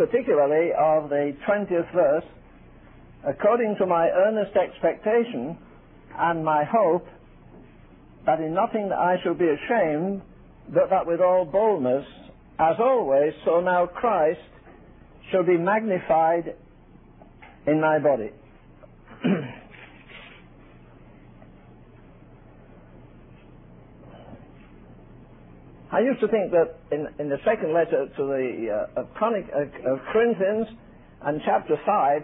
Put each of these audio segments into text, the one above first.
Particularly of the 20th verse, according to my earnest expectation and my hope that in nothing I shall be ashamed, but that with all boldness, as always, so now Christ shall be magnified in my body. I used to think that in, in the second letter to the uh, of, Chronic, uh, of Corinthians and chapter 5,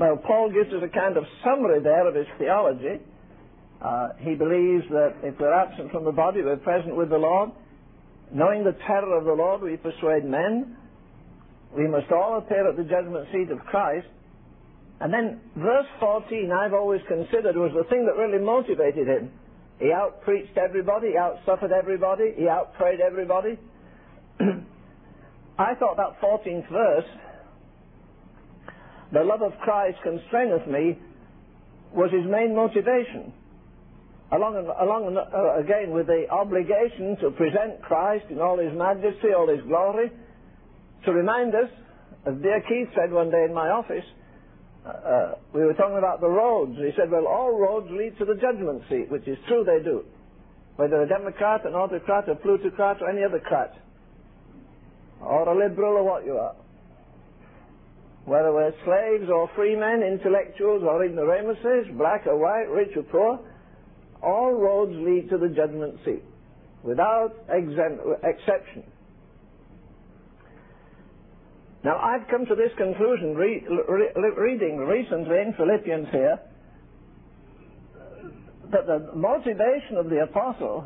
well, Paul gives us a kind of summary there of his theology. Uh, he believes that if we're absent from the body, we're present with the Lord. Knowing the terror of the Lord, we persuade men. We must all appear at the judgment seat of Christ. And then verse 14, I've always considered was the thing that really motivated him. He outpreached everybody, he outsuffered everybody, he outprayed everybody. I thought that 14th verse, the love of Christ constraineth me, was his main motivation. Along, along uh, again with the obligation to present Christ in all his majesty, all his glory, to remind us, as dear Keith said one day in my office, uh, we were talking about the roads. He said, well, all roads lead to the judgment seat, which is true, they do. Whether a Democrat, an autocrat, a plutocrat, or any other crat, or a liberal, or what you are. Whether we're slaves or free men, intellectuals or ignoramuses, black or white, rich or poor, all roads lead to the judgment seat, without exception. Now, I've come to this conclusion re- re- reading recently in Philippians here that the motivation of the apostle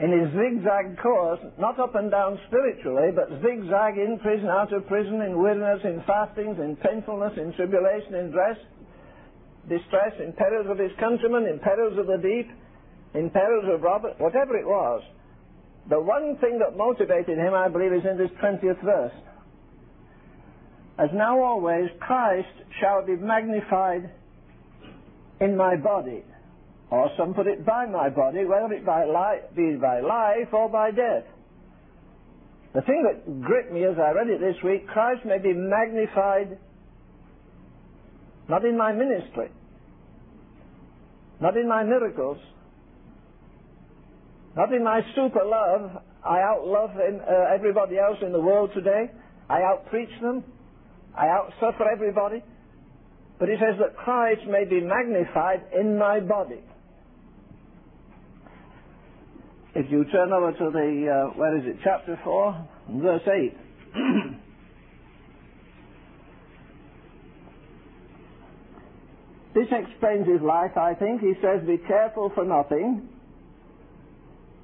in his zigzag course, not up and down spiritually, but zigzag in prison, out of prison, in weariness, in fastings, in painfulness, in tribulation, in dress, distress, in perils of his countrymen, in perils of the deep, in perils of robbers, whatever it was. The one thing that motivated him, I believe, is in this 20th verse as now always Christ shall be magnified in my body. Or some put it by my body, whether it by be by life or by death. The thing that gripped me as I read it this week, Christ may be magnified not in my ministry, not in my miracles, not in my super love. I outlove uh, everybody else in the world today. I outpreach them. I outsuffer everybody. But he says that Christ may be magnified in my body. If you turn over to the, uh, where is it, chapter 4, verse 8. this explains his life, I think. He says, Be careful for nothing,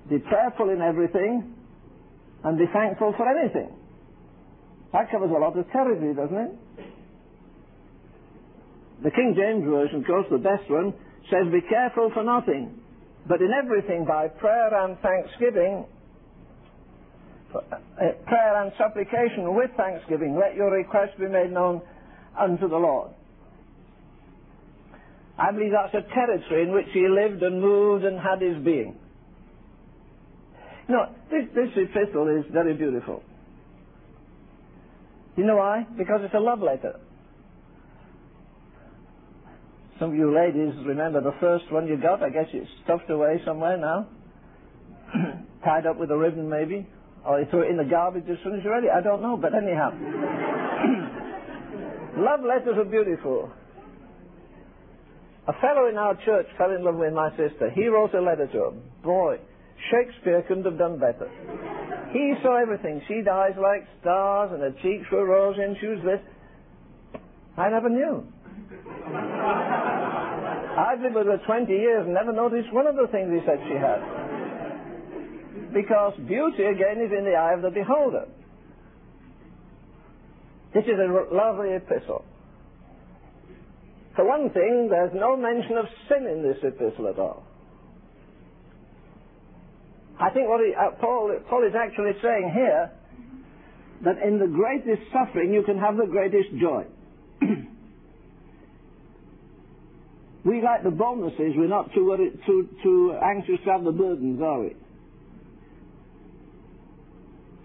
be prayerful in everything, and be thankful for anything. That covers a lot of territory, doesn't it? The King James Version, of course, the best one, says, Be careful for nothing, but in everything by prayer and thanksgiving, uh, prayer and supplication with thanksgiving, let your requests be made known unto the Lord. I believe that's a territory in which he lived and moved and had his being. You know, this, this epistle is very beautiful. You know why? Because it's a love letter. Some of you ladies remember the first one you got. I guess it's stuffed away somewhere now. Tied up with a ribbon maybe. Or you threw it in the garbage as soon as you read it. I don't know, but anyhow. Love letters are beautiful. A fellow in our church fell in love with my sister. He wrote a letter to her. Boy, Shakespeare couldn't have done better. He saw everything. She dies like stars, and her cheeks were rosy, and she was this. I never knew. I've lived with her 20 years and never noticed one of the things he said she had. Because beauty, again, is in the eye of the beholder. This is a lovely epistle. For one thing, there's no mention of sin in this epistle at all. I think what he, uh, Paul, Paul is actually saying here that in the greatest suffering you can have the greatest joy. we like the bonuses, we're not too, worried, too, too anxious to have the burdens, are we?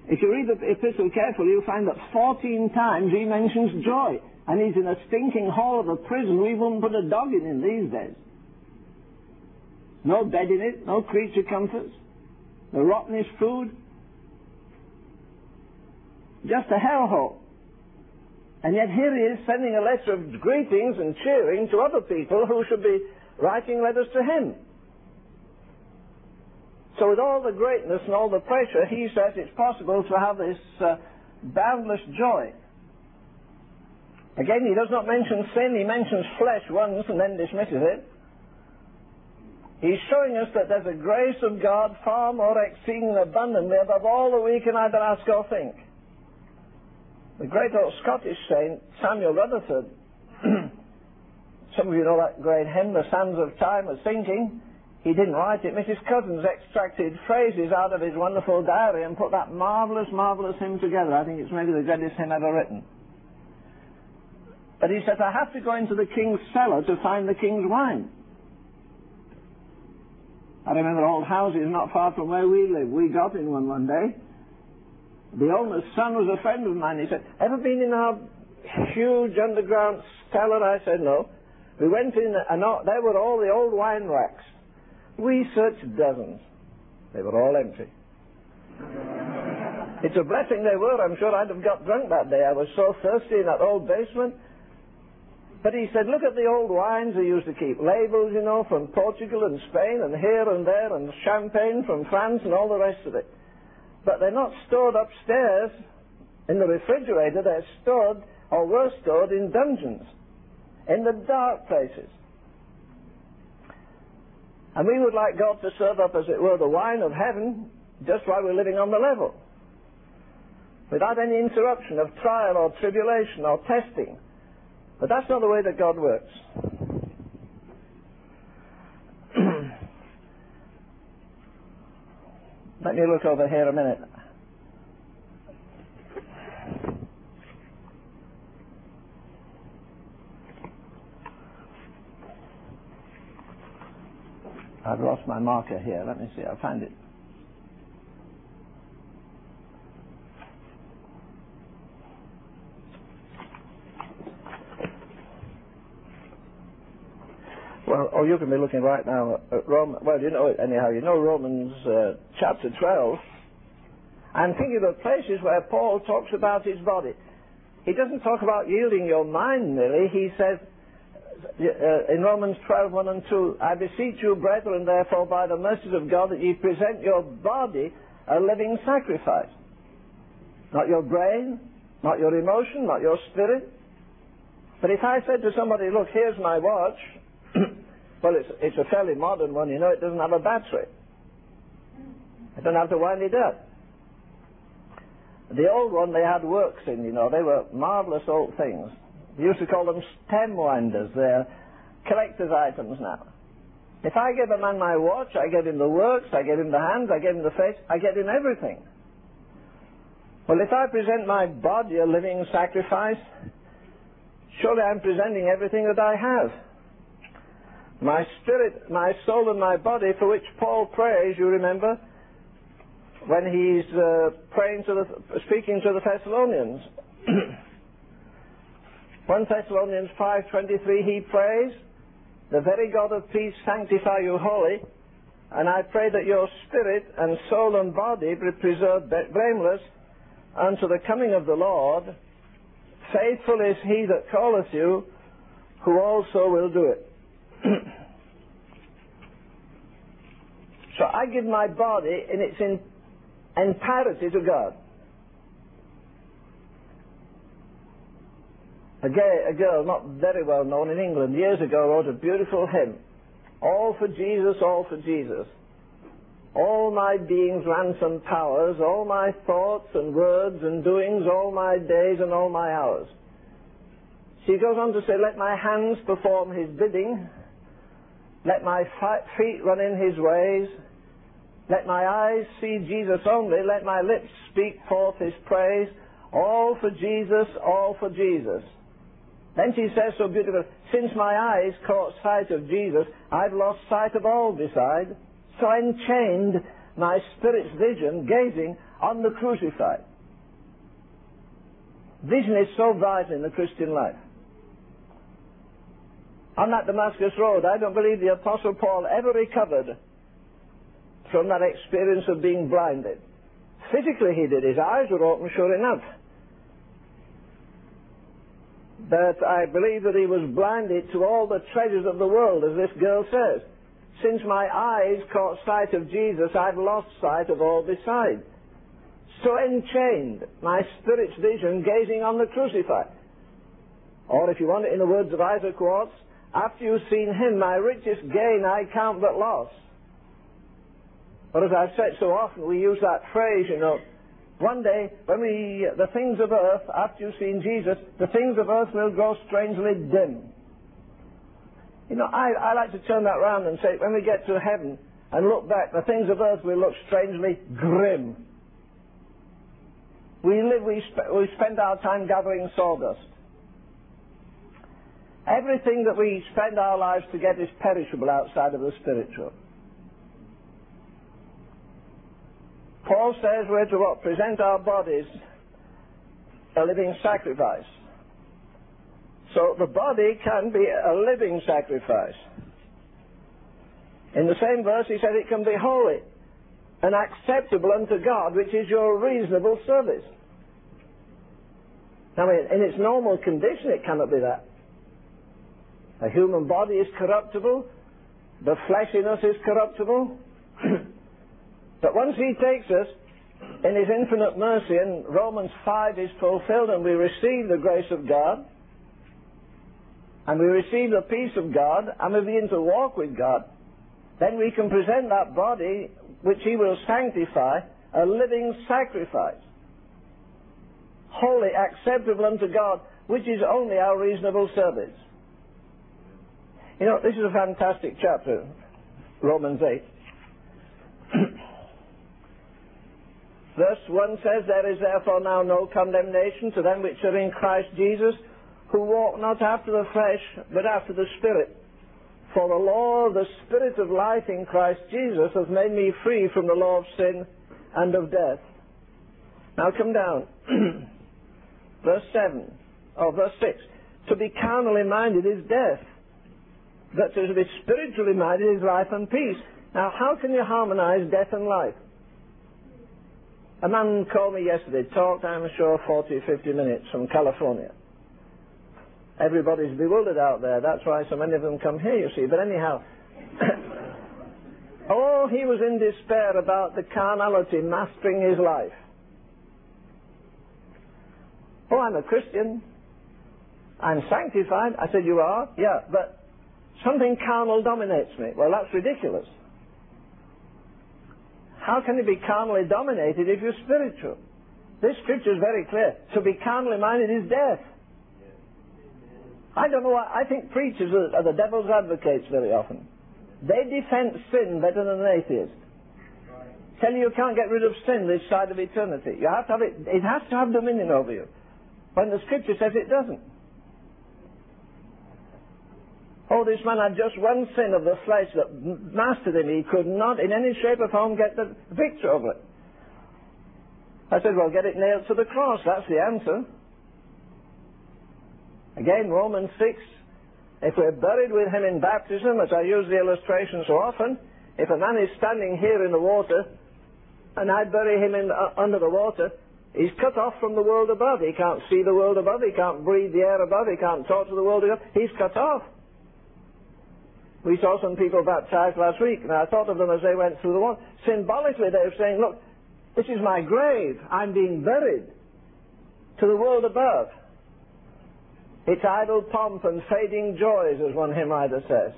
If you read the epistle carefully, you'll find that 14 times he mentions joy. And he's in a stinking hole of a prison we wouldn't put a dog in in these days. No bed in it, no creature comforts, the rottenest food. Just a hellhole. And yet here he is sending a letter of greetings and cheering to other people who should be writing letters to him. So with all the greatness and all the pressure, he says it's possible to have this uh, boundless joy. Again, he does not mention sin, he mentions flesh once and then dismisses it. He's showing us that there's a grace of God far more exceeding abundantly above all that we can either ask or think. The great old Scottish saint, Samuel Rutherford, some of you know that great hymn, The Sands of Time are Sinking. He didn't write it. Mrs. Cousins extracted phrases out of his wonderful diary and put that marvellous, marvellous hymn together. I think it's maybe the greatest hymn ever written. But he says, I have to go into the king's cellar to find the king's wine. I remember old houses not far from where we live. We got in one one day. The owner's son was a friend of mine. He said, ever been in our huge underground cellar? I said, no. We went in and there were all the old wine racks. We searched dozens. They were all empty. it's a blessing they were. I'm sure I'd have got drunk that day. I was so thirsty in that old basement. But he said, look at the old wines they used to keep. Labels, you know, from Portugal and Spain and here and there and champagne from France and all the rest of it. But they're not stored upstairs in the refrigerator. They're stored or were stored in dungeons, in the dark places. And we would like God to serve up, as it were, the wine of heaven just while we're living on the level. Without any interruption of trial or tribulation or testing. But that's not the way that God works. Let me look over here a minute. I've lost my marker here. Let me see. I'll find it. Well, oh, you can be looking right now at Rome. Well, you know it anyhow. You know Romans uh, chapter 12. I'm thinking of places where Paul talks about his body. He doesn't talk about yielding your mind merely. He says uh, in Romans 12, 1 and 2, I beseech you, brethren, therefore, by the mercies of God, that ye present your body a living sacrifice. Not your brain, not your emotion, not your spirit. But if I said to somebody, look, here's my watch, well, it's, it's a fairly modern one, you know, it doesn't have a battery. I don't have to wind it up. The old one they had works in, you know, they were marvelous old things. We used to call them stem winders. They're collector's items now. If I give a man my watch, I give him the works, I give him the hands, I give him the face, I get him everything. Well, if I present my body a living sacrifice, surely I'm presenting everything that I have my spirit, my soul, and my body, for which Paul prays, you remember, when he's uh, praying to the, speaking to the Thessalonians. 1 Thessalonians 5.23, he prays, The very God of peace sanctify you wholly, and I pray that your spirit and soul and body be preserved blameless unto the coming of the Lord. faithful is he that calleth you, who also will do it. So I give my body in its entirety to God. A, gay, a girl not very well known in England years ago wrote a beautiful hymn. All for Jesus, all for Jesus. All my being's ransom powers, all my thoughts and words and doings, all my days and all my hours. She goes on to say, let my hands perform his bidding, let my feet run in his ways, let my eyes see Jesus only, let my lips speak forth his praise, all for Jesus, all for Jesus. Then she says so beautiful, since my eyes caught sight of Jesus, I've lost sight of all beside. So I enchained my spirit's vision, gazing on the crucified. Vision is so vital in the Christian life. On that Damascus Road, I don't believe the Apostle Paul ever recovered from that experience of being blinded. Physically he did. His eyes were open, sure enough But I believe that he was blinded to all the treasures of the world, as this girl says. Since my eyes caught sight of Jesus, I've lost sight of all beside. So enchained, my spirit's vision gazing on the crucified. Or if you want it in the words of Isaac Watts, after you've seen him, my richest gain I count but loss. But as I've said so often, we use that phrase, you know, one day, when we, the things of earth, after you've seen Jesus, the things of earth will grow strangely dim. You know, I, I like to turn that round and say, when we get to heaven and look back, the things of earth will look strangely grim. We live, we, sp- we spend our time gathering sawdust. Everything that we spend our lives to get is perishable outside of the spiritual. Paul says we're to what? Present our bodies a living sacrifice. So the body can be a living sacrifice. In the same verse, he said it can be holy and acceptable unto God, which is your reasonable service. Now, in its normal condition, it cannot be that. A human body is corruptible, the flesh in us is corruptible. But once He takes us in His infinite mercy, and Romans 5 is fulfilled, and we receive the grace of God, and we receive the peace of God, and we begin to walk with God, then we can present that body, which He will sanctify, a living sacrifice, holy, acceptable unto God, which is only our reasonable service. You know, this is a fantastic chapter, Romans 8. Verse 1 says, There is therefore now no condemnation to them which are in Christ Jesus, who walk not after the flesh, but after the Spirit. For the law of the Spirit of life in Christ Jesus has made me free from the law of sin and of death. Now come down. verse 7, or verse 6. To be carnally minded is death, but to be spiritually minded is life and peace. Now, how can you harmonize death and life? A man called me yesterday, talked, I'm sure, 40, 50 minutes from California. Everybody's bewildered out there. That's why so many of them come here, you see. But anyhow, oh, he was in despair about the carnality mastering his life. Oh, I'm a Christian. I'm sanctified. I said, You are? Yeah, but something carnal dominates me. Well, that's ridiculous. How can you be carnally dominated if you're spiritual? This scripture is very clear. To be carnally minded is death. I don't know why. I think preachers are the devil's advocates very often. They defend sin better than an atheist. Tell you you can't get rid of sin this side of eternity. You have to have it. It has to have dominion over you. When the scripture says it doesn't. Oh, this man had just one sin of the flesh that mastered him. He could not, in any shape or form, get the victory over it. I said, well, get it nailed to the cross. That's the answer. Again, Romans 6. If we're buried with him in baptism, as I use the illustration so often, if a man is standing here in the water, and I bury him in, uh, under the water, He's cut off from the world above. He can't see the world above. He can't breathe the air above. He can't talk to the world above. He's cut off. We saw some people baptized last week, and I thought of them as they went through the water. Symbolically, they were saying, look, this is my grave. I'm being buried to the world above. It's idle pomp and fading joys, as one hymn writer says.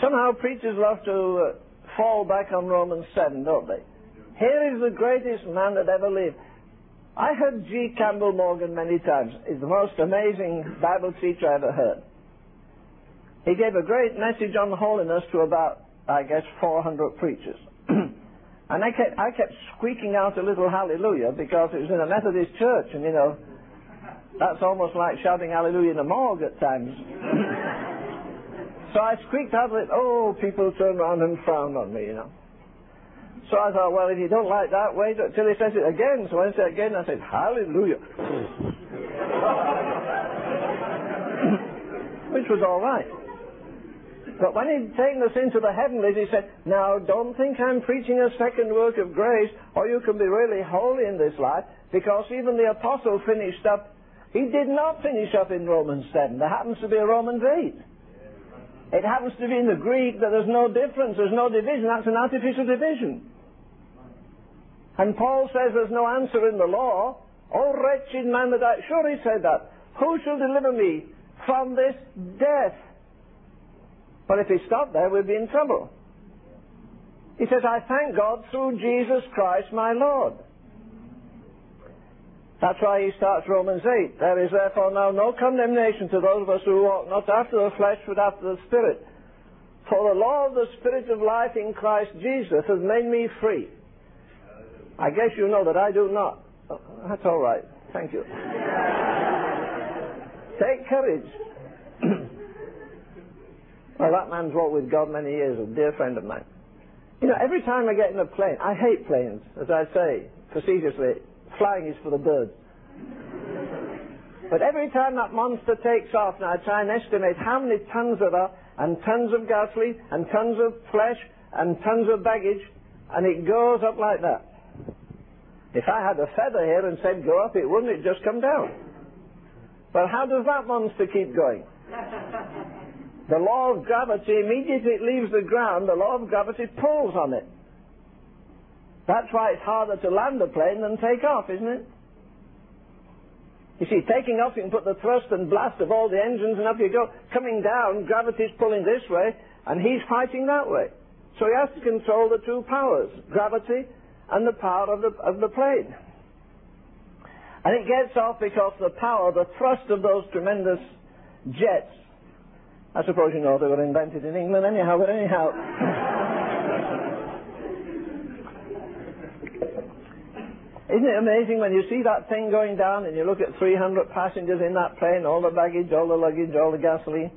Somehow preachers love to uh, fall back on Romans 7, don't they? Here is the greatest man that ever lived. I heard G. Campbell Morgan many times. He's the most amazing Bible teacher I ever heard. He gave a great message on holiness to about, I guess, 400 preachers. and I kept, I kept squeaking out a little hallelujah because it was in a Methodist church, and you know, that's almost like shouting hallelujah in a morgue at times. so I squeaked out it. Oh, people turned around and frowned on me, you know. So I thought, well, if you don't like that, wait until he says it again. So when he said it again, I said, hallelujah. Which was all right. But when he'd taken us into the heavenlies, he said, Now, don't think I'm preaching a second work of grace, or you can be really holy in this life, because even the apostle finished up he did not finish up in Romans 7. There happens to be a Romans 8. It happens to be in the Greek that there's no difference, there's no division. That's an artificial division. And Paul says there's no answer in the law. Oh, wretched man that I... Sure, he said that. Who shall deliver me from this death? But if he stopped there, we'd be in trouble. He says, I thank God through Jesus Christ my Lord. That's why he starts Romans 8. There is therefore now no condemnation to those of us who walk not after the flesh but after the Spirit. For the law of the Spirit of life in Christ Jesus has made me free. I guess you know that I do not. Oh, that's all right. Thank you. Take courage. well, that man's walked with God many years, a dear friend of mine. You know, every time I get in a plane, I hate planes, as I say facetiously. Flying is for the birds. But every time that monster takes off, now I try and estimate how many tons of that, and tons of gasoline, and tons of flesh, and tons of baggage, and it goes up like that. If I had a feather here and said go up, it wouldn't, it just come down. But how does that monster keep going? the law of gravity, immediately it leaves the ground, the law of gravity pulls on it. That's why it's harder to land a plane than take off, isn't it? You see, taking off, you can put the thrust and blast of all the engines, and up you go. Coming down, gravity's pulling this way, and he's fighting that way. So he has to control the two powers, gravity and the power of the, of the plane. And it gets off because the power, the thrust of those tremendous jets, I suppose you know they were invented in England anyhow, but anyhow. Isn't it amazing when you see that thing going down and you look at 300 passengers in that plane, all the baggage, all the luggage, all the gasoline?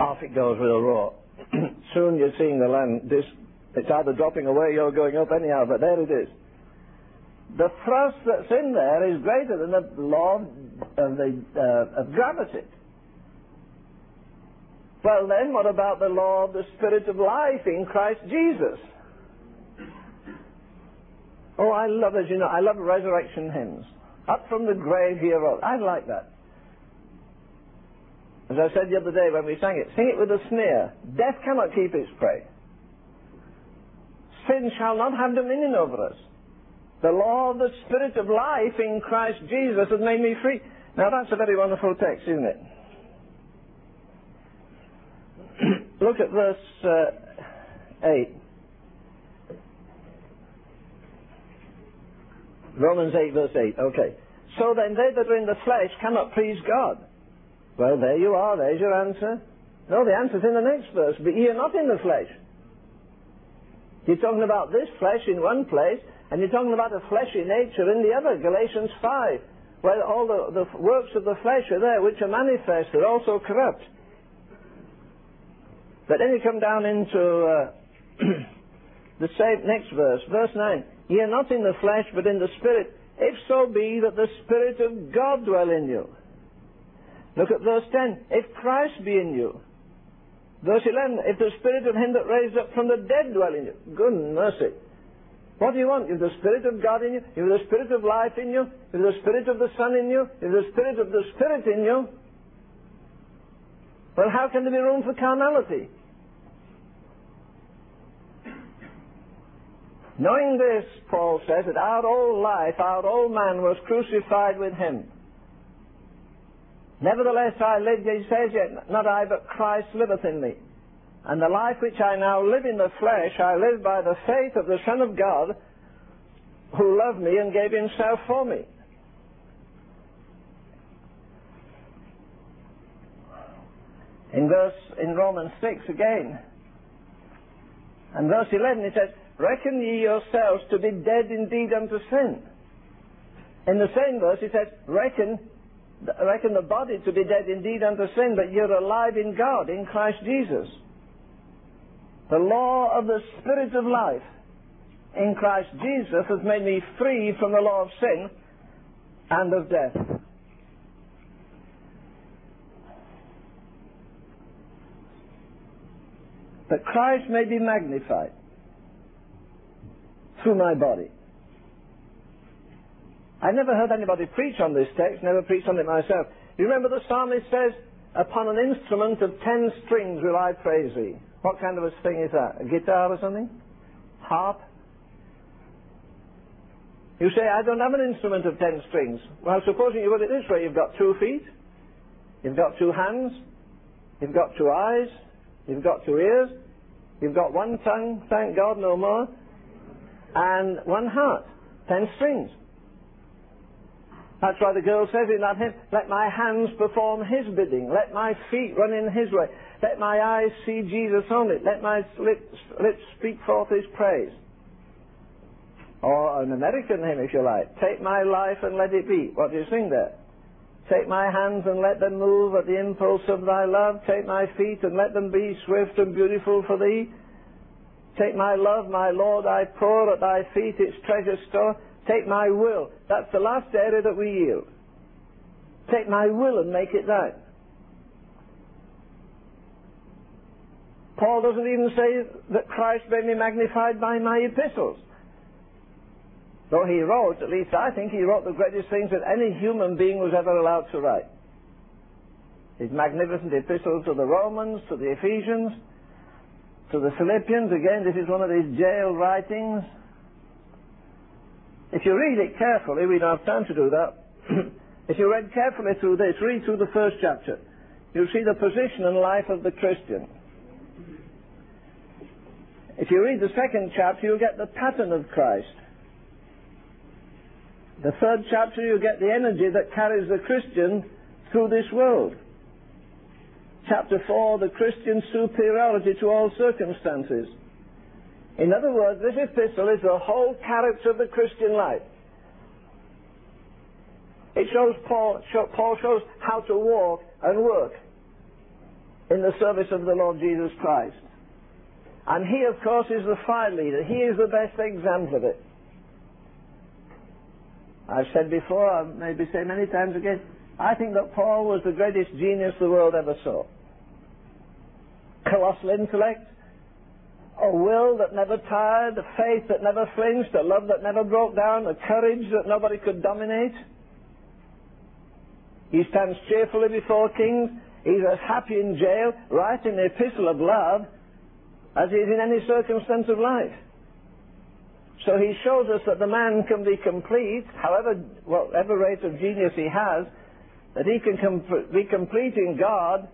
Off it goes with a roar. Soon you're seeing the land. This, it's either dropping away or going up anyhow, but there it is. The thrust that's in there is greater than the law of, the, uh, of gravity. Well, then, what about the law of the Spirit of life in Christ Jesus? Oh, I love, as you know, I love resurrection hymns. Up from the grave he arose. Oh, I like that. As I said the other day when we sang it, sing it with a sneer. Death cannot keep its prey. Sin shall not have dominion over us. The law of the Spirit of life in Christ Jesus has made me free. Now that's a very wonderful text, isn't it? Look at verse uh, 8. Romans 8, verse 8. Okay. So then, they that are in the flesh cannot please God. Well, there you are. There's your answer. No, the answer's in the next verse. But ye are not in the flesh. You're talking about this flesh in one place, and you're talking about a fleshy nature in the other, Galatians 5, where all the, the works of the flesh are there, which are manifest, they're also corrupt. But then you come down into uh, the same next verse, verse 9. Ye are not in the flesh, but in the Spirit, if so be that the Spirit of God dwell in you. Look at verse 10. If Christ be in you. Verse 11. If the Spirit of him that raised up from the dead dwell in you. Good mercy. What do you want? Have the Spirit of God in you. Have the Spirit of life in you. Have the Spirit of the Son in you. Have the Spirit of the Spirit in you. Well, how can there be room for carnality? Knowing this, Paul says, that our old life, our old man was crucified with him. Nevertheless I live, he says, yet not I, but Christ liveth in me. And the life which I now live in the flesh, I live by the faith of the Son of God, who loved me and gave himself for me. In verse, in Romans 6 again, and verse 11 it says, Reckon ye yourselves to be dead indeed unto sin. In the same verse it says, Reckon, reckon the body to be dead indeed unto sin, but you're alive in God, in Christ Jesus. The law of the Spirit of life in Christ Jesus has made me free from the law of sin and of death. That Christ may be magnified through my body. I never heard anybody preach on this text, never preached on it myself. You remember the psalmist says, Upon an instrument of ten strings will I praise thee. What kind of a thing is that? A guitar or something? Harp? You say, I don't have an instrument of ten strings. Well, supposing you put it this way, you've got two feet, you've got two hands, you've got two eyes, you've got two ears, you've got one tongue, thank God, no more, and one heart. Ten strings. That's why the girl says in that hymn, let my hands perform his bidding, let my feet run in his way, let my eyes see Jesus only, let my lips, lips speak forth his praise. Or an American hymn, if you like. Take my life and let it be. What do you sing there? Take my hands and let them move at the impulse of thy love. Take my feet and let them be swift and beautiful for thee. Take my love, my Lord, I pour at thy feet its treasure store. Take my will. That's the last area that we yield. Take my will and make it thine. Paul doesn't even say that Christ may be magnified by my epistles. Though he wrote, at least I think he wrote the greatest things that any human being was ever allowed to write. His magnificent epistles to the Romans, to the Ephesians, to the Philippians. Again, this is one of his jail writings. If you read it carefully, we don't have time to do that. if you read carefully through this, read through the first chapter, you'll see the position and life of the Christian. If you read the second chapter, you'll get the pattern of Christ. The third chapter, you'll get the energy that carries the Christian through this world. Chapter 4, the Christian superiority to all circumstances. In other words, this epistle is the whole character of the Christian life. It shows Paul, Paul shows how to walk and work in the service of the Lord Jesus Christ. And he, of course, is the fire leader. He is the best example of it. I've said before, I'll maybe say many times again, I think that Paul was the greatest genius the world ever saw. Colossal intellect, a will that never tired, a faith that never flinched, a love that never broke down, a courage that nobody could dominate. He stands cheerfully before kings. He's as happy in jail, writing the epistle of love, as he is in any circumstance of life. So he shows us that the man can be complete, however, whatever rate of genius he has, that he can be complete in God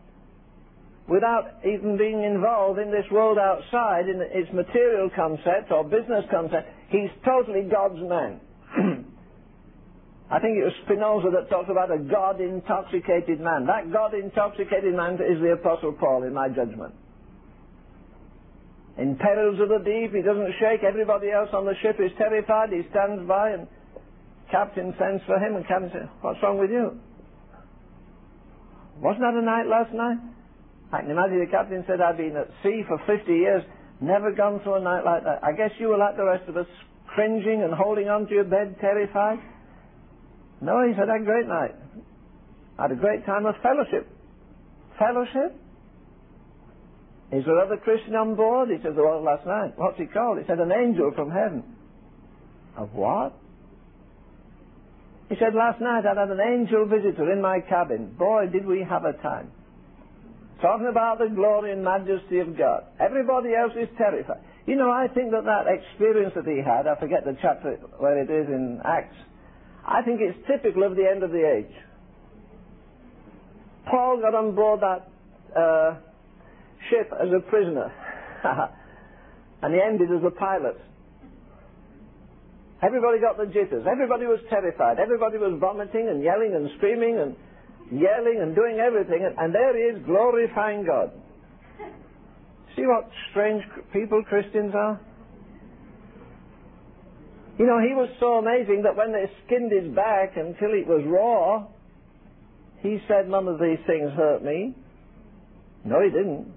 without even being involved in this world outside in its material concept or business concept. He's totally God's man. I think it was Spinoza that talked about a God intoxicated man. That God intoxicated man is the Apostle Paul, in my judgment. In perils of the deep, he doesn't shake. Everybody else on the ship is terrified. He stands by and captain sends for him and captain says, what's wrong with you? Wasn't that a night last night? Imagine the captain said, I've been at sea for 50 years, never gone through a night like that. I guess you were like the rest of us, cringing and holding on to your bed, terrified. No, he said, I had a great night. I had a great time of fellowship. Fellowship? Is there other Christian on board? He said, well, last night. What's he called? He said, an angel from heaven. Of what? He said, last night I had an angel visitor in my cabin. Boy, did we have a time. Talking about the glory and majesty of God. Everybody else is terrified. You know, I think that that experience that he had, I forget the chapter where it is in Acts, I think it's typical of the end of the age. Paul got on board that uh, ship as a prisoner, and he ended as a pilot. Everybody got the jitters. Everybody was terrified. Everybody was vomiting and yelling and screaming and yelling and doing everything. And, there he is glorifying God. See what strange people Christians are? You know, he was so amazing that when they skinned his back until it was raw, he said, None of these things hurt me. No, he didn't.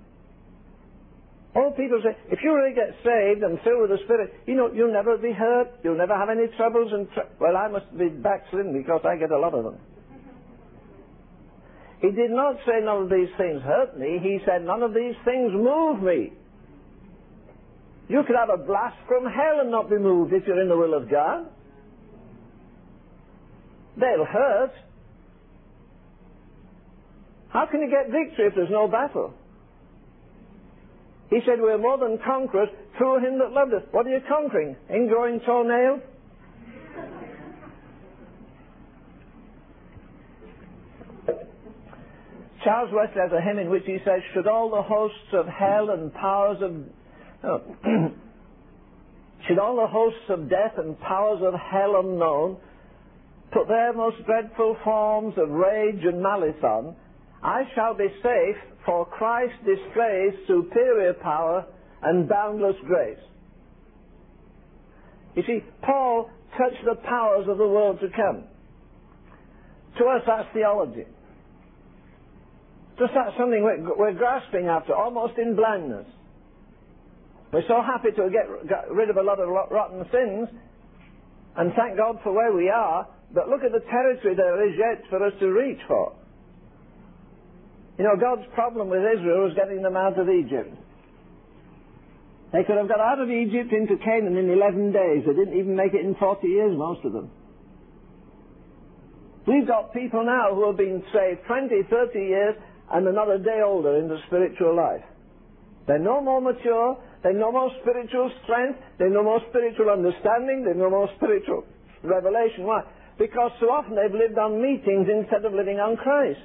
All people say, if you really get saved and filled with the Spirit, you know, you'll never be hurt. You'll never have any troubles. And tr- well, I must be backslidden because I get a lot of them. He did not say none of these things hurt me. He said none of these things move me. You could have a blast from hell and not be moved if you're in the will of God. They'll hurt. How can you get victory if there's no battle? He said, We're more than conquerors through him that loved us. What are you conquering? Ingrowing toenails? Charles Wesley has a hymn in which he says, Should all the hosts of hell and powers of oh, should all the hosts of death and powers of hell unknown put their most dreadful forms of rage and malice on, I shall be safe, for Christ displays superior power and boundless grace. You see, Paul touched the powers of the world to come. To us, that's theology. Just that's something we're, we're grasping after, almost in blindness. We're so happy to get, get rid of a lot of rotten sins, and thank God for where we are, but look at the territory there is yet for us to reach for. You know, God's problem with Israel was getting them out of Egypt. They could have got out of Egypt into Canaan in 11 days. They didn't even make it in 40 years, most of them. We've got people now who have been saved 20, 30 years and another day older in the spiritual life. They're no more mature, they're no more spiritual strength, they're no more spiritual understanding, they're no more spiritual revelation. Why? Because so often they've lived on meetings instead of living on Christ.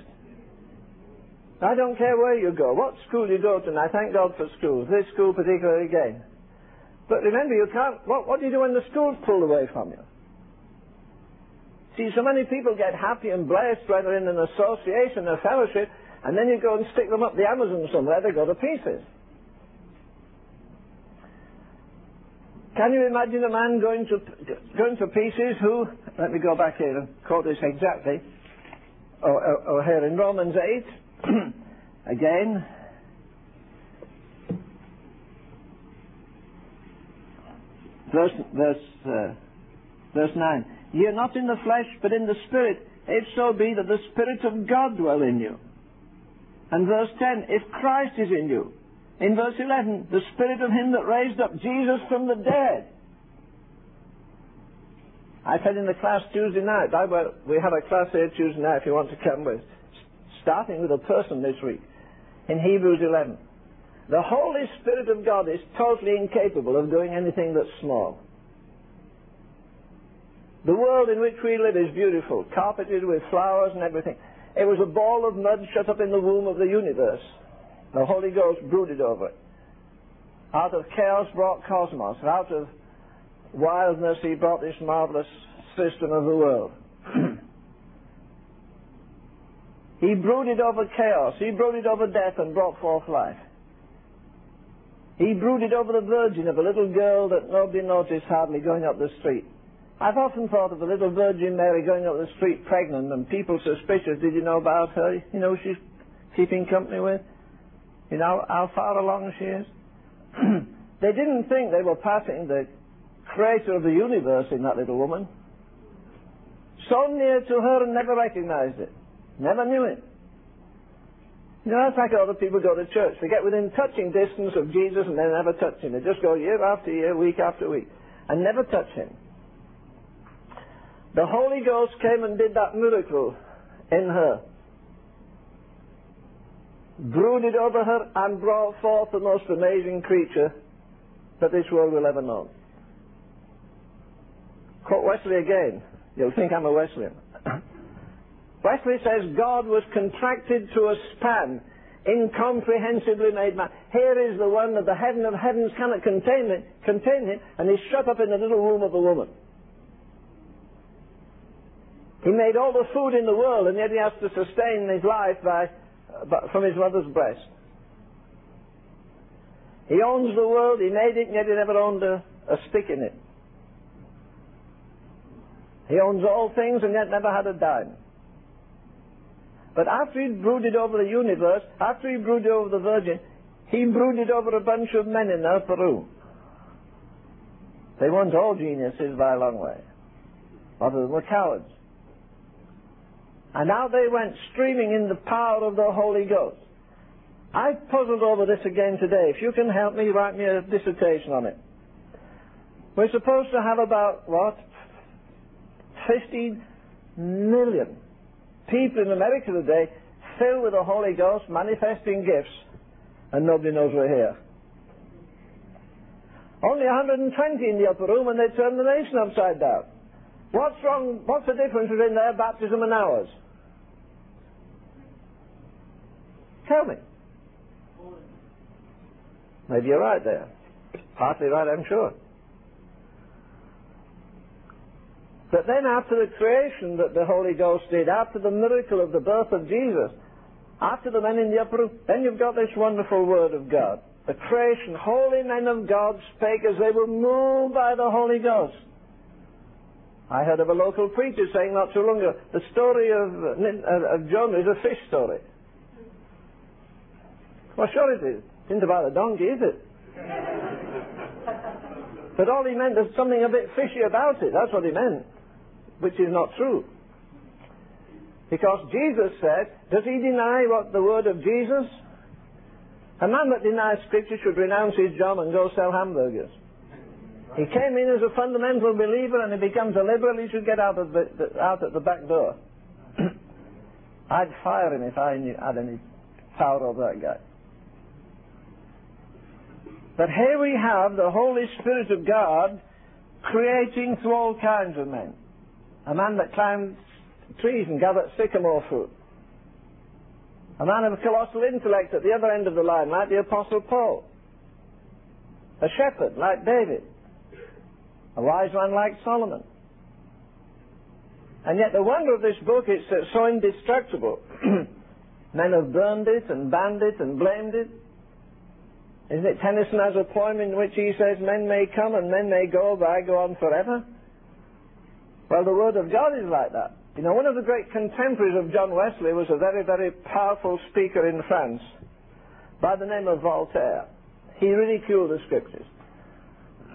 I don't care where you go, what school you go to, and I thank God for schools, this school particularly again. But remember, you can't, what, what do you do when the school's pulled away from you? See, so many people get happy and blessed when they're in an association, a fellowship, and then you go and stick them up the Amazon somewhere, they go to pieces. Can you imagine a man going to going to pieces who, let me go back here and quote this exactly, or, or, or here in Romans 8, Again, verse, verse, uh, verse 9. Ye are not in the flesh, but in the Spirit, if so be that the Spirit of God dwell in you. And verse 10, if Christ is in you. In verse 11, the Spirit of Him that raised up Jesus from the dead. I said in the class Tuesday night, I, well, we have a class here Tuesday night if you want to come with starting with a person this week, in Hebrews 11. The Holy Spirit of God is totally incapable of doing anything that's small. The world in which we live is beautiful, carpeted with flowers and everything. It was a ball of mud shut up in the womb of the universe. The Holy Ghost brooded over it. Out of chaos brought cosmos. and Out of wildness he brought this marvelous system of the world. He brooded over chaos. He brooded over death and brought forth life. He brooded over the virgin of a little girl that nobody noticed hardly going up the street. I've often thought of the little Virgin Mary going up the street pregnant and people suspicious. Did you know about her? You know she's keeping company with? You know how far along she is? they didn't think they were passing the creator of the universe in that little woman. So near to her and never recognized it. Never knew it. You know, that's like other people go to church. They get within touching distance of Jesus and they never touch him. They just go year after year, week after week, and never touch him. The Holy Ghost came and did that miracle in her. Brooded over her and brought forth the most amazing creature that this world will ever know. Quote Wesley again. You'll think I'm a Wesleyan. Wesley says God was contracted to a span, incomprehensibly made man. Here is the one that the heaven of heavens cannot contain, it, contain him, and he's shut up in the little room of a woman. He made all the food in the world, and yet he has to sustain his life by, uh, from his mother's breast. He owns the world, he made it, and yet he never owned a, a stick in it. He owns all things, and yet never had a dime. But after he'd brooded over the universe, after he brooded over the Virgin, he brooded over a bunch of men in room. They weren't all geniuses by a long way. A lot of them were cowards. And now they went streaming in the power of the Holy Ghost. I've puzzled over this again today. If you can help me, write me a dissertation on it. We're supposed to have about, what, 15 million people in America today filled with the Holy Ghost, manifesting gifts, and nobody knows we're here. Only 120 in the upper room, and they turn the nation upside down. What's wrong? What's the difference between their baptism and ours? Tell me. Maybe you're right there. Partly right, I'm sure. But then after the creation that the Holy Ghost did, after the miracle of the birth of Jesus, after the men in the upper room, then you've got this wonderful word of God. The creation, holy men of God spake as they were moved by the Holy Ghost. I heard of a local preacher saying not too long ago, the story of, uh, of Jonah is a fish story. Well, sure it is. It isn't about a donkey, is it? but all he meant, was something a bit fishy about it. That's what he meant, which is not true. Because Jesus said, does he deny what the word of Jesus? A man that denies Scripture should renounce his job and go sell hamburgers. He came in as a fundamental believer and he becomes a liberal, he should get out, of the, the out at the back door. I'd fire him if I knew, had any power over that guy. But here we have the Holy Spirit of God creating through all kinds of men. A man that climbed trees and gathered sycamore fruit. A man of colossal intellect at the other end of the line, like the Apostle Paul. A shepherd, like David. A wise man like Solomon. And yet the wonder of this book is that it's so indestructible. Men have burned it and banned it and blamed it. Isn't it Tennyson has a poem in which he says, Men may come and men may go, but I go on forever? Well, the Word of God is like that. You know, one of the great contemporaries of John Wesley was a very, very powerful speaker in France by the name of Voltaire. He ridiculed the Scriptures.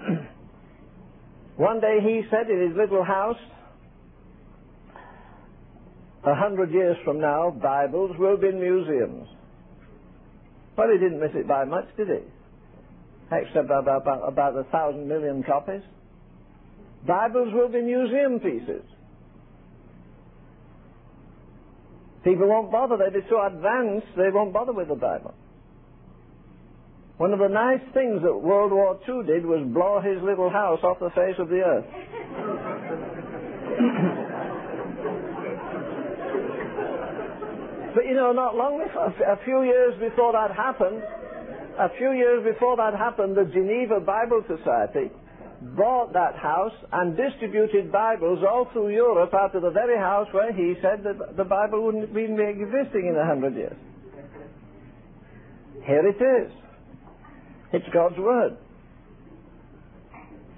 One day he said in his little house, a hundred years from now, Bibles will be in museums. Well, he didn't miss it by much, did he? Except about, about, about a thousand million copies. Bibles will be museum pieces. People won't bother. They'll be so advanced, they won't bother with the Bible. One of the nice things that World War II did was blow his little house off the face of the earth. But you know, not long before, a few years before that happened, a few years before that happened, the Geneva Bible Society bought that house and distributed Bibles all through Europe out of the very house where he said that the Bible wouldn't be existing in a hundred years. Here it is. It's God's Word.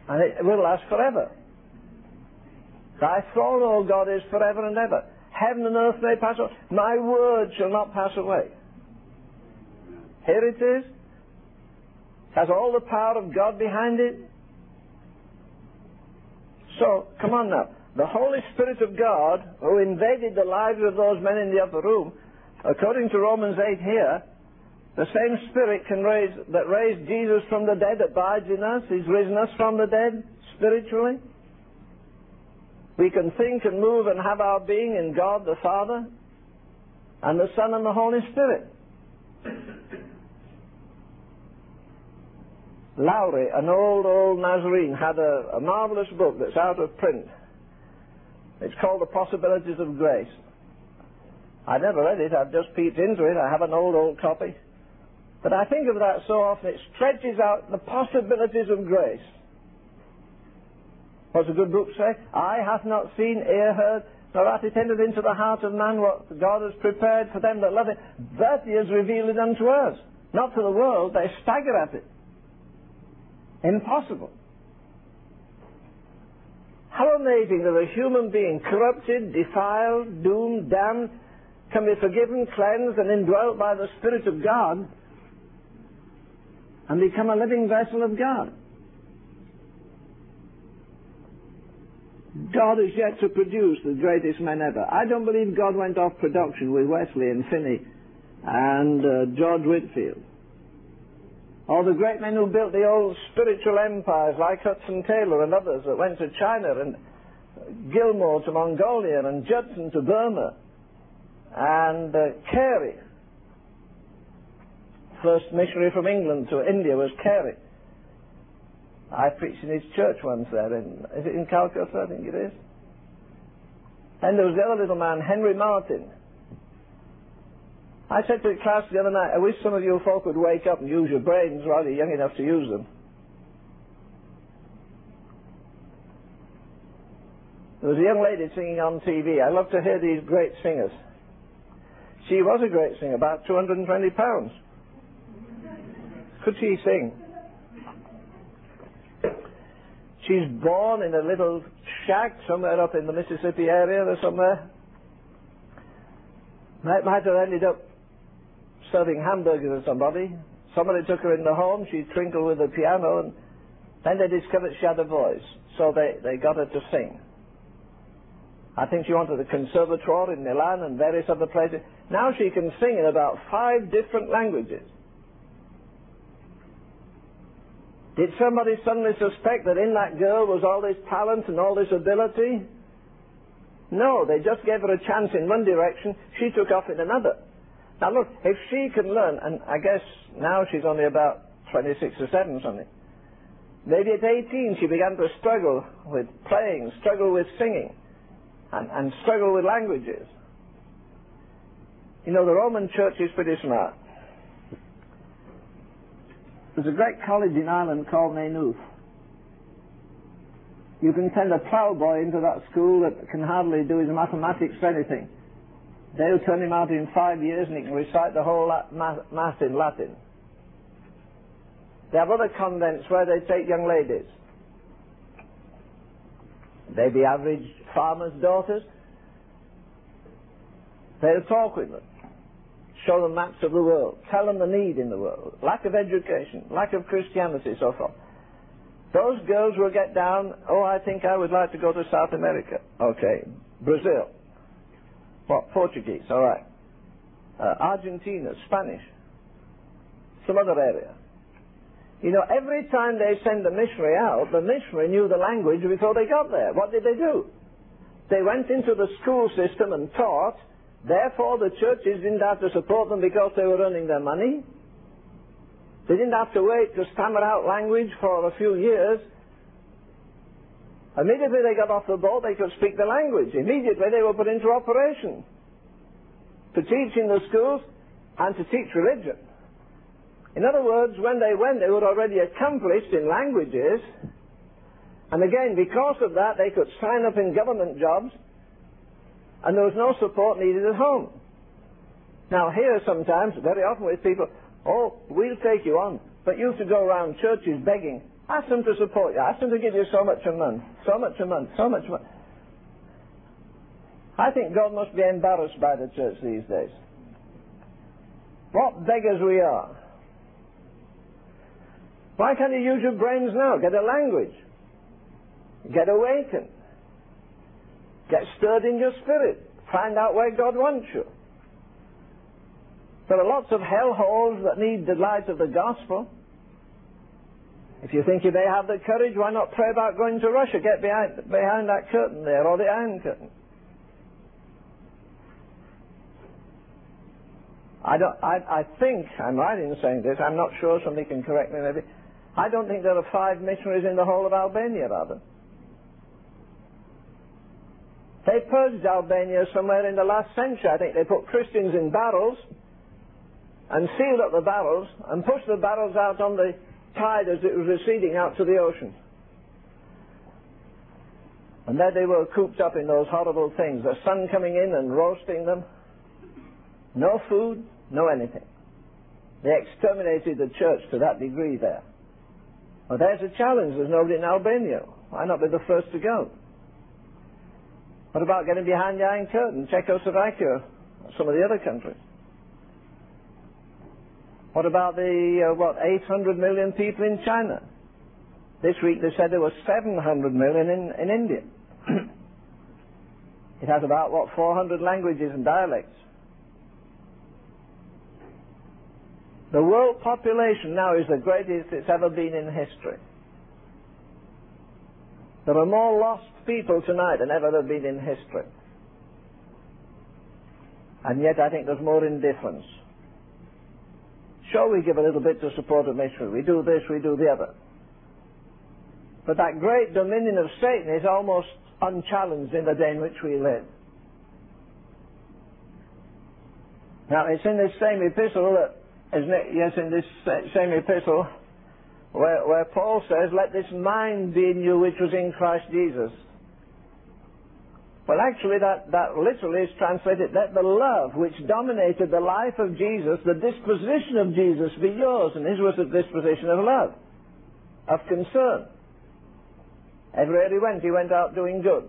And it will last forever. Thy throne, O God, is forever and ever. Heaven and earth may pass away. My word shall not pass away. Here it is. Has all the power of God behind it. So, come on now. The Holy Spirit of God, who invaded the lives of those men in the upper room, according to Romans 8 here, the same Spirit can raise, that raised Jesus from the dead abides in us. He's risen us from the dead spiritually. We can think and move and have our being in God the Father and the Son and the Holy Spirit. Lowrey, an old, old Nazarene, had a, a marvelous book that's out of print. It's called The Possibilities of Grace. I never read it, I've just peeped into it. I have an old, old copy. But I think of that so often, it stretches out the possibilities of grace. What's a good book say? Eye hath not seen, ear heard, nor hath it entered into the heart of man what God has prepared for them that love it. That he has revealed it unto us. Not to the world, they stagger at it. Impossible. How amazing that a human being, corrupted, defiled, doomed, damned, can be forgiven, cleansed, and indwelt by the Spirit of God and become a living vessel of God. God is yet to produce the greatest men ever. I don't believe God went off production with Wesley and Finney and uh, George Whitefield. Or the great men who built the old spiritual empires like Hudson Taylor and others that went to China and Gilmour to Mongolia and Judson to Burma and uh, Carey. First missionary from England to India was Carey. I preached in his church once there. In, is it in Calcutta? I think it is. And there was the other little man, Henry Martyn. I said to the class the other night, I wish some of you folk would wake up and use your brains while you're young enough to use them. There was a young lady singing on TV. I love to hear these great singers. She was a great singer, about 220 pounds. Could she sing? She's born in a little shack somewhere up in the Mississippi area or somewhere. Might, might have ended up serving hamburgers to somebody. Somebody took her in the home. She twinkled with the piano, and then they discovered she had a voice. So they, they got her to sing. I think she went to the conservatoire in Milan and various other places. Now she can sing in about five different languages. Did somebody suddenly suspect that in that girl was all this talent and all this ability? No, they just gave her a chance in one direction, she took off in another. Now look, if she can learn, and I guess now she's only about 26 or 7 something, maybe at 18 she began to struggle with playing, struggle with singing, and, and struggle with languages. You know, the Roman church is pretty smart. There's a great college in Ireland called Maynooth. You can send a ploughboy into that school that can hardly do his mathematics for anything. They'll turn him out in five years and he can recite the whole mass in Latin. They have other convents where they take young ladies. They be average farmers' daughters. They'll talk with them show them maps of the world, tell them the need in the world, lack of education, lack of Christianity, so forth. Those girls will get down, oh, I think I would like to go to South America. Okay. Brazil. What? Portuguese, all right. Uh, Argentina, Spanish. Some other area. You know, every time they send a missionary out, the missionary knew the language before they got there. What did they do? They went into the school system and taught, Therefore, the churches didn't have to support them because they were earning their money. They didn't have to wait to stammer out language for a few years. Immediately they got off the boat, they could speak the language. Immediately they were put into operation to teach in the schools and to teach religion. In other words, when they went, they were already accomplished in languages. And again, because of that, they could sign up in government jobs and there was no support needed at home. Now here sometimes, very often with people, oh, we'll take you on, but you have to go around churches begging. Ask them to support you. Ask them to give you so much a month, so much a month, so much a month. I think God must be embarrassed by the church these days. What beggars we are. Why can't you use your brains now? Get a language. Get awakened. Get stirred in your spirit. Find out where God wants you. There are lots of hell holes that need the light of the gospel. If you think you may have the courage, why not pray about going to Russia? Get behind, behind that curtain there, or the Iron Curtain. I, don't, I, I think, I'm right in saying this, I'm not sure, somebody can correct me maybe. I don't think there are five missionaries in the whole of Albania, rather. They purged Albania somewhere in the last century. I think they put Christians in barrels and sealed up the barrels and pushed the barrels out on the tide as it was receding out to the ocean. And there they were cooped up in those horrible things, the sun coming in and roasting them. No food, no anything. They exterminated the church to that degree there. Well, there's a challenge. There's nobody in Albania. Why not be the first to go? What about getting behind the Iron Curtain, Czechoslovakia, some of the other countries? What about the, uh, what, 800 million people in China? This week they said there were 700 million in, in India. it has about, what, 400 languages and dialects. The world population now is the greatest it's ever been in history. There are more lost people tonight than ever there have been in history. And yet I think there's more indifference. Sure, we give a little bit to support a mission. We do this, we do the other. But that great dominion of Satan is almost unchallenged in the day in which we live. Now, it's in this same epistle that, isn't it? Yes, in this same epistle where, where Paul says, Let this mind be in you which was in Christ Jesus. Well, actually, that, that literally is translated, let the love which dominated the life of Jesus, the disposition of Jesus, be yours. And his was a disposition of love, of concern. Everywhere he went, he went out doing good.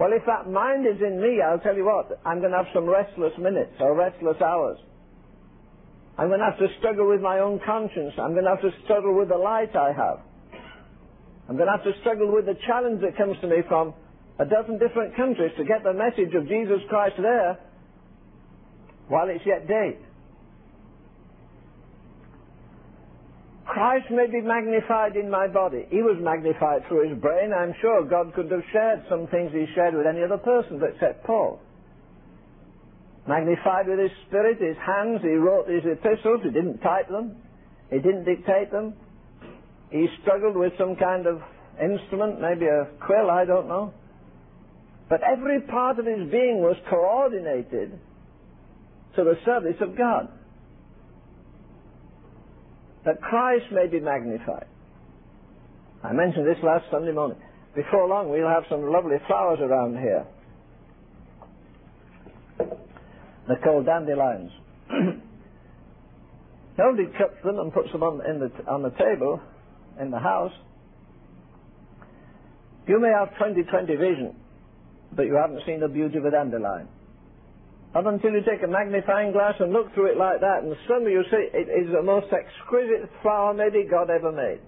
Well, if that mind is in me, I'll tell you what, I'm going to have some restless minutes or restless hours. I'm going to have to struggle with my own conscience. I'm going to have to struggle with the light I have. I'm going to have to struggle with the challenge that comes to me from a dozen different countries to get the message of Jesus Christ there while it's yet day. Christ may be magnified in my body. He was magnified through his brain. I'm sure God could have shared some things he shared with any other person except Paul magnified with his spirit, his hands, he wrote his epistles, he didn't type them, he didn't dictate them, he struggled with some kind of instrument, maybe a quill, I don't know. But every part of his being was coordinated to the service of God. That Christ may be magnified. I mentioned this last Sunday morning. Before long, we'll have some lovely flowers around here. They're called dandelions. Nobody cuts them and puts them on, the, on the table in the house. You may have 20-20 vision, but you haven't seen the beauty of a dandelion. Not until you take a magnifying glass and look through it like that, and suddenly you see it is the most exquisite flower maybe God ever made.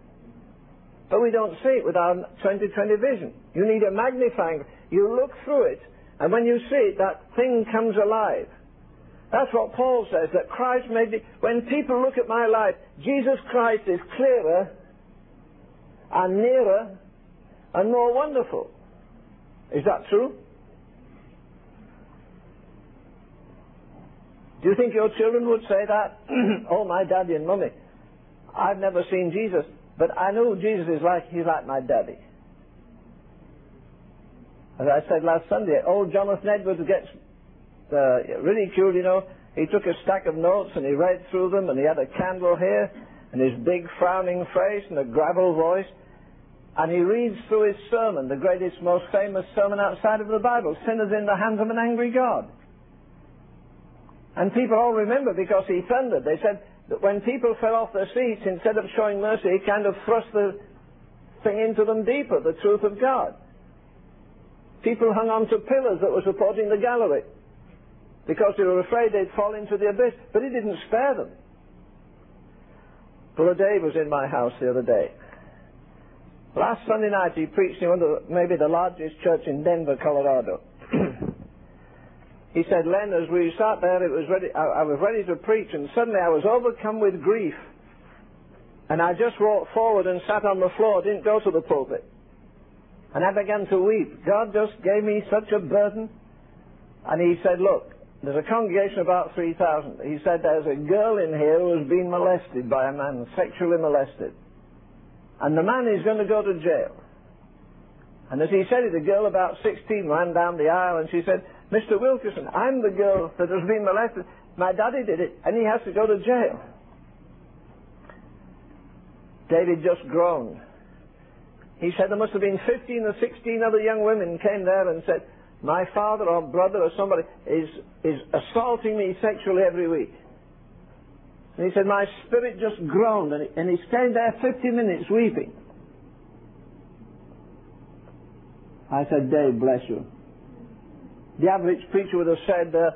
But we don't see it with our 20-20 vision. You need a magnifying. You look through it, and when you see it, that thing comes alive. That's what Paul says, that Christ may be, when people look at my life, Jesus Christ is clearer and nearer and more wonderful. Is that true? Do you think your children would say that? oh, my daddy and mummy, I've never seen Jesus, but I know Jesus is like, he's like my daddy. As I said last Sunday, old Jonathan Edwards gets uh, ridiculed, you know. He took a stack of notes and he read through them and he had a candle here and his big frowning face and a gravel voice. And he reads through his sermon, the greatest, most famous sermon outside of the Bible, Sinners in the Hands of an Angry God. And people all remember because he thundered. They said that when people fell off their seats, instead of showing mercy, he kind of thrust the thing into them deeper, the truth of God. People hung on to pillars that were supporting the gallery because they were afraid they'd fall into the abyss. But he didn't spare them. Brother Dave was in my house the other day. Last Sunday night he preached in one of the, maybe the largest church in Denver, Colorado. he said, Len, as we sat there, it was ready, I, I was ready to preach, and suddenly I was overcome with grief. And I just walked forward and sat on the floor, didn't go to the pulpit. And I began to weep. God just gave me such a burden. And he said, look, there's a congregation of about 3,000. He said, there's a girl in here who has been molested by a man, sexually molested. And the man is going to go to jail. And as he said it, a girl about 16 ran down the aisle and she said, Mr. Wilkerson, I'm the girl that has been molested. My daddy did it, and he has to go to jail. David just groaned. He said there must have been 15 or 16 other young women came there and said, my father or brother or somebody is, is assaulting me sexually every week. And he said, my spirit just groaned, and he, and he stayed there 50 minutes weeping. I said, Dave, bless you. The average preacher would have said, uh,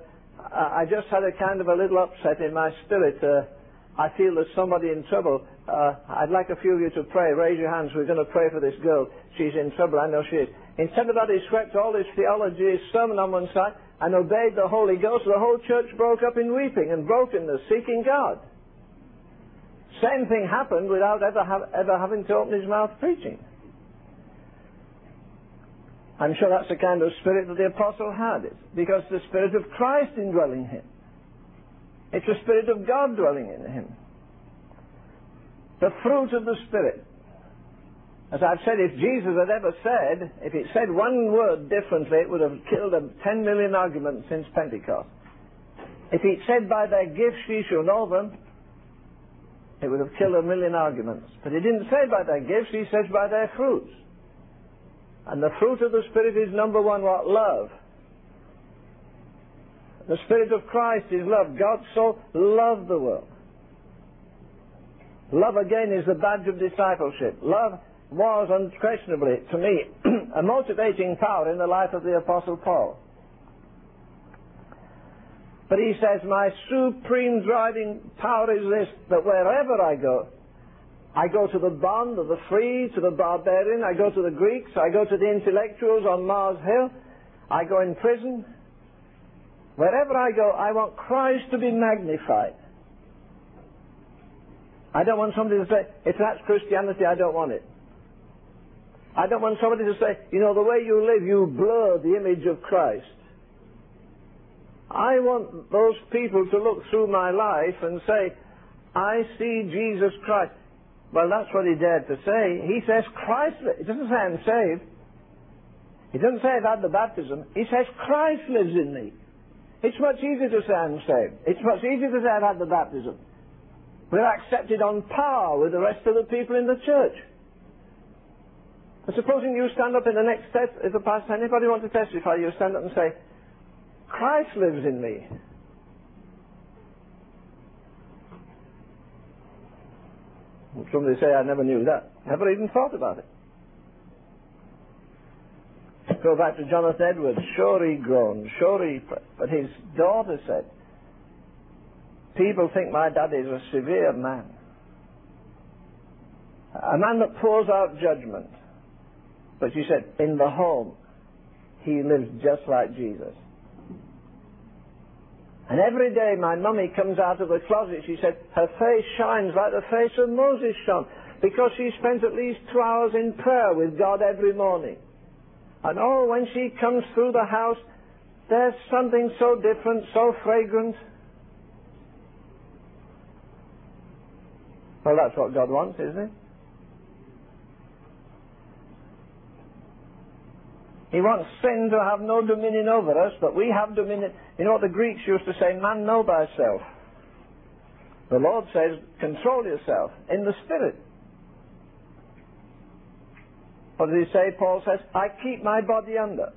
I just had a kind of a little upset in my spirit. Uh, I feel there's somebody in trouble. Uh, I'd like a few of you to pray. Raise your hands. We're going to pray for this girl. She's in trouble. I know she is. Instead of that, he swept all his theology, his sermon on one side, and obeyed the Holy Ghost. The whole church broke up in weeping and brokenness, seeking God. Same thing happened without ever, have, ever having to open his mouth preaching. I'm sure that's the kind of spirit that the apostle had, because the spirit of Christ indwelling him. It's the spirit of God dwelling in him. The fruit of the spirit. As I've said, if Jesus had ever said, if it said one word differently, it would have killed a 10 million arguments since Pentecost. If he'd said, by their gifts ye shall know them, it would have killed a million arguments. But he didn't say by their gifts, he says by their fruits. And the fruit of the Spirit is number one, what? Love. The Spirit of Christ is love. God so loved the world. Love again is the badge of discipleship. Love was unquestionably, to me, a motivating power in the life of the Apostle Paul. But he says, my supreme driving power is this, that wherever I go, I go to the bond, to the free, to the barbarian, I go to the Greeks, I go to the intellectuals on Mars Hill, I go in prison. Wherever I go, I want Christ to be magnified. I don't want somebody to say, if that's Christianity, I don't want it. I don't want somebody to say, you know, the way you live, you blur the image of Christ. I want those people to look through my life and say, I see Jesus Christ. Well, that's what he dared to say. He says Christ, it doesn't say I'm saved. He doesn't say I've had the baptism. He says Christ lives in me. It's much easier to say I'm saved. It's much easier to say I've had the baptism. We're accepted on par with the rest of the people in the church. But supposing you stand up in the next test, if the pastor, anybody want to testify, you stand up and say, Christ lives in me. Somebody say, I never knew that. Never even thought about it. Go back to Jonathan Edwards. Sure he groaned. Sure he... But his daughter said, people think my dad is a severe man. A man that pours out judgment. But she said, in the home, he lives just like Jesus. And every day my mummy comes out of the closet, she said, her face shines like the face of Moses shone, because she spends at least two hours in prayer with God every morning. And oh, when she comes through the house, there's something so different, so fragrant. Well, that's what God wants, isn't it? He wants sin to have no dominion over us, but we have dominion. You know what the Greeks used to say, man know thyself. The Lord says, control yourself in the Spirit. What does he say? Paul says, I keep my body under.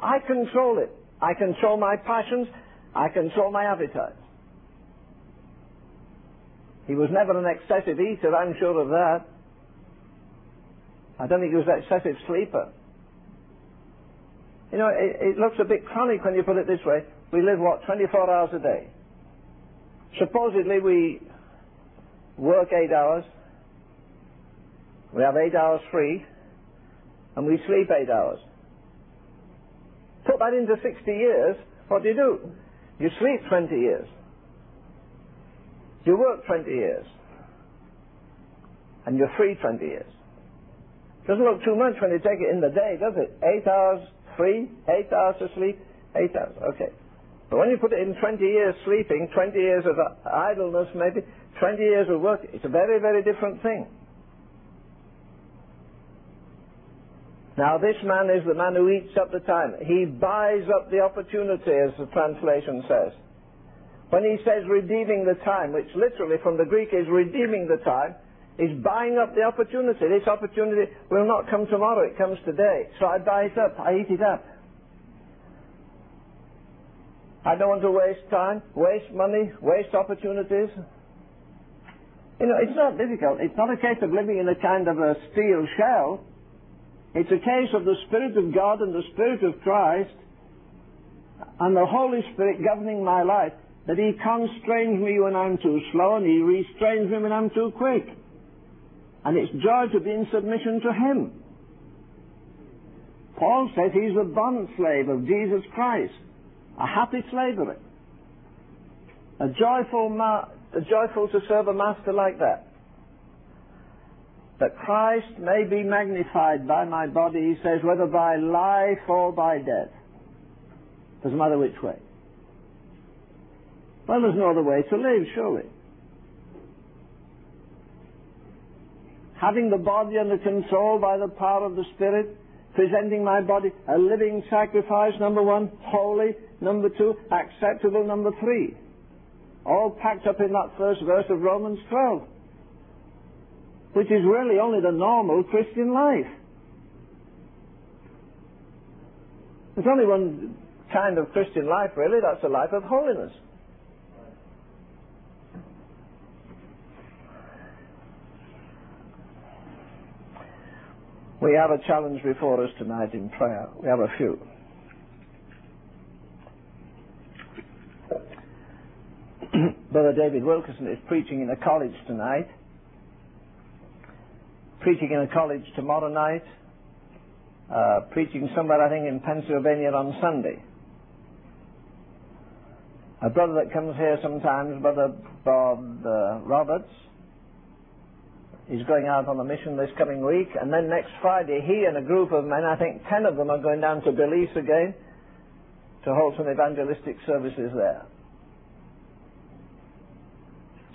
I control it. I control my passions. I control my appetites. He was never an excessive eater, I'm sure of that. I don't think he was an excessive sleeper. You know, it, it looks a bit chronic when you put it this way. We live, what, 24 hours a day? Supposedly we work eight hours, we have eight hours free, and we sleep eight hours. Put that into 60 years, what do you do? You sleep 20 years. You work 20 years. and you're free 20 years. Doesn't look too much when you take it in the day, does it? Eight hours free, eight hours to sleep, eight hours, okay. But when you put it in 20 years sleeping, 20 years of idleness maybe, 20 years of work, it's a very, very different thing. Now, this man is the man who eats up the time. He buys up the opportunity, as the translation says. When he says redeeming the time, which literally from the Greek is redeeming the time, is buying up the opportunity. This opportunity will not come tomorrow, it comes today. So I buy it up, I eat it up. I don't want to waste time, waste money, waste opportunities. You know, it's not difficult. It's not a case of living in a kind of a steel shell. It's a case of the Spirit of God and the Spirit of Christ and the Holy Spirit governing my life that He constrains me when I'm too slow and He restrains me when I'm too quick. And it's joy to be in submission to Him. Paul says he's a bond slave of Jesus Christ, a happy slavery, a joyful, ma- a joyful to serve a master like that that Christ may be magnified by my body, he says, whether by life or by death. Doesn't matter which way. Well, there's no other way to live, surely. Having the body under control by the power of the Spirit, presenting my body a living sacrifice, number one, holy, number two, acceptable, number three. All packed up in that first verse of Romans 12 which is really only the normal Christian life. There's only one kind of Christian life, really, that's a life of holiness. We have a challenge before us tonight in prayer. We have a few. Brother David Wilkerson is preaching in a college tonight preaching in a college tomorrow night, uh, preaching somewhere, I think, in Pennsylvania on Sunday. A brother that comes here sometimes, Brother Bob uh, Roberts, is going out on a mission this coming week, and then next Friday, he and a group of men, I think ten of them, are going down to Belize again to hold some evangelistic services there.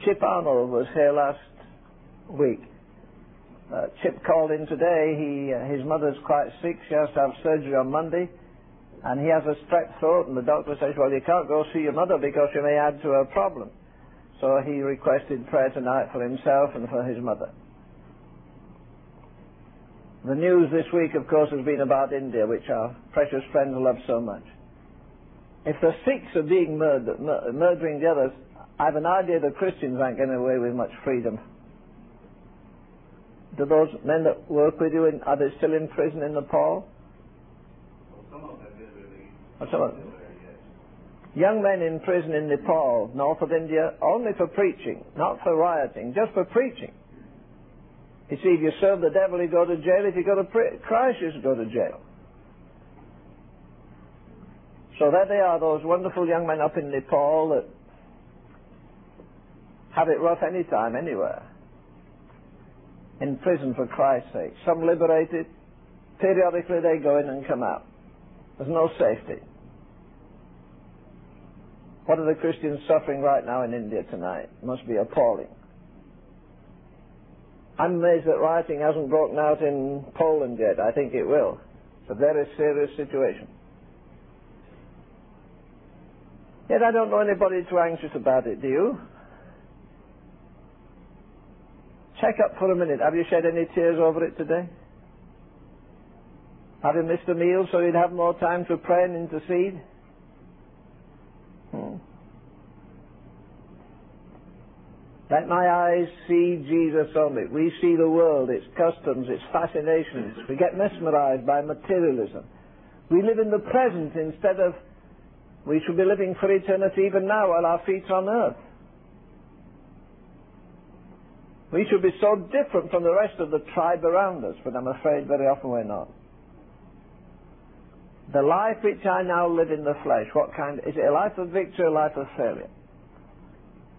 Chip Arnold was here last week. Uh, Chip called in today. He, uh, his mother's quite sick. She has to have surgery on Monday. And he has a strep throat, and the doctor says, well, you can't go see your mother because you may add to her problem. So he requested prayer tonight for himself and for his mother. The news this week, of course, has been about India, which our precious friends love so much. If the Sikhs are being murdered, mur- murdering the others, I have an idea the Christians aren't getting away with much freedom do those men that work with you, in, are they still in prison in Nepal? Some of them get released. Oh, some of them. Young men in prison in Nepal, north of India, only for preaching, not for rioting, just for preaching. You see, if you serve the devil, you go to jail. If you go to Christ, you go to jail. So there they are, those wonderful young men up in Nepal that have it rough any time, anywhere in prison for Christ's sake. Some liberated. Periodically they go in and come out. There's no safety. What are the Christians suffering right now in India tonight? It must be appalling. I'm amazed that rioting hasn't broken out in Poland yet. I think it will. It's a very serious situation. Yet I don't know anybody too anxious about it, do you? Check up for a minute. Have you shed any tears over it today? Have you missed a meal so you'd have more time to pray and intercede? Hmm. Let my eyes see Jesus only. We see the world, its customs, its fascinations. We get mesmerized by materialism. We live in the present instead of we should be living for eternity even now while our feet are on earth. We should be so different from the rest of the tribe around us, but I'm afraid very often we're not. The life which I now live in the flesh, what kind? Is it a life of victory or a life of failure?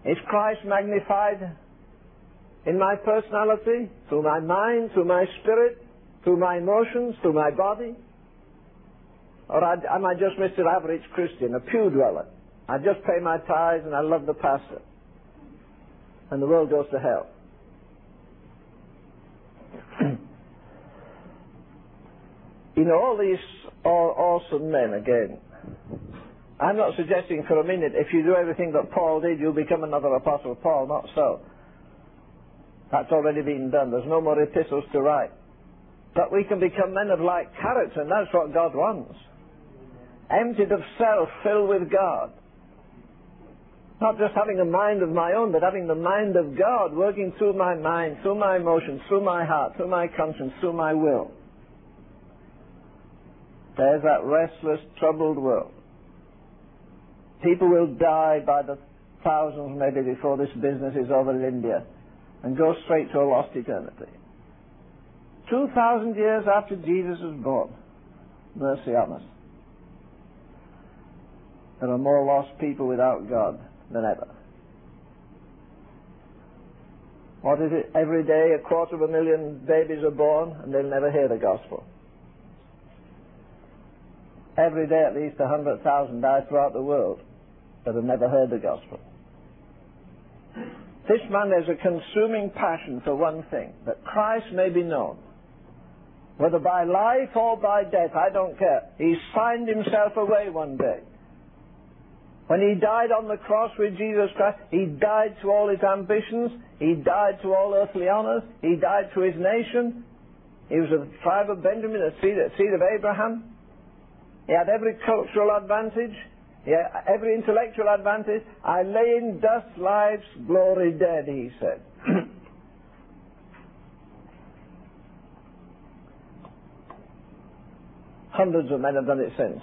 Is Christ magnified in my personality, through my mind, through my spirit, through my emotions, through my body? Or am I just Mr. Average Christian, a pew dweller? I just pay my tithes and I love the pastor. And the world goes to hell. you know, all these are awesome men again. I'm not suggesting for a minute if you do everything that Paul did, you'll become another Apostle Paul. Not so. That's already been done. There's no more epistles to write. But we can become men of like character, and that's what God wants. Emptied of self, filled with God. Not just having a mind of my own, but having the mind of God working through my mind, through my emotions, through my heart, through my conscience, through my will. There's that restless, troubled world. People will die by the thousands maybe before this business is over in India and go straight to a lost eternity. Two thousand years after Jesus was born, mercy on us. There are more lost people without God than ever. What is it? Every day a quarter of a million babies are born and they'll never hear the gospel. Every day at least a hundred thousand die throughout the world that have never heard the gospel. This man has a consuming passion for one thing, that Christ may be known. Whether by life or by death, I don't care. He signed himself away one day. When he died on the cross with Jesus Christ, he died to all his ambitions, he died to all earthly honors, he died to his nation. He was of the tribe of Benjamin, a seed, a seed of Abraham. He had every cultural advantage, had every intellectual advantage. I lay in dust life's glory dead, he said. Hundreds of men have done it since.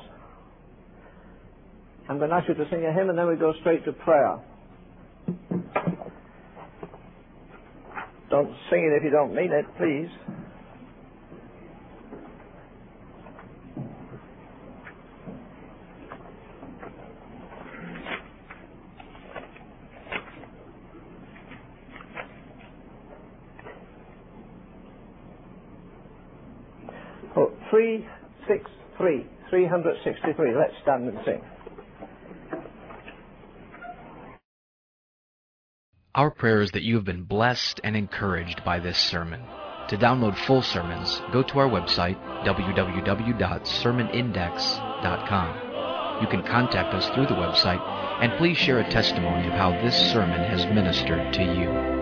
I'm going to ask you to sing a hymn and then we go straight to prayer. Don't sing it if you don't mean it, please. Oh, 363, 363. Let's stand and sing. Our prayer is that you have been blessed and encouraged by this sermon. To download full sermons, go to our website, www.sermonindex.com. You can contact us through the website, and please share a testimony of how this sermon has ministered to you.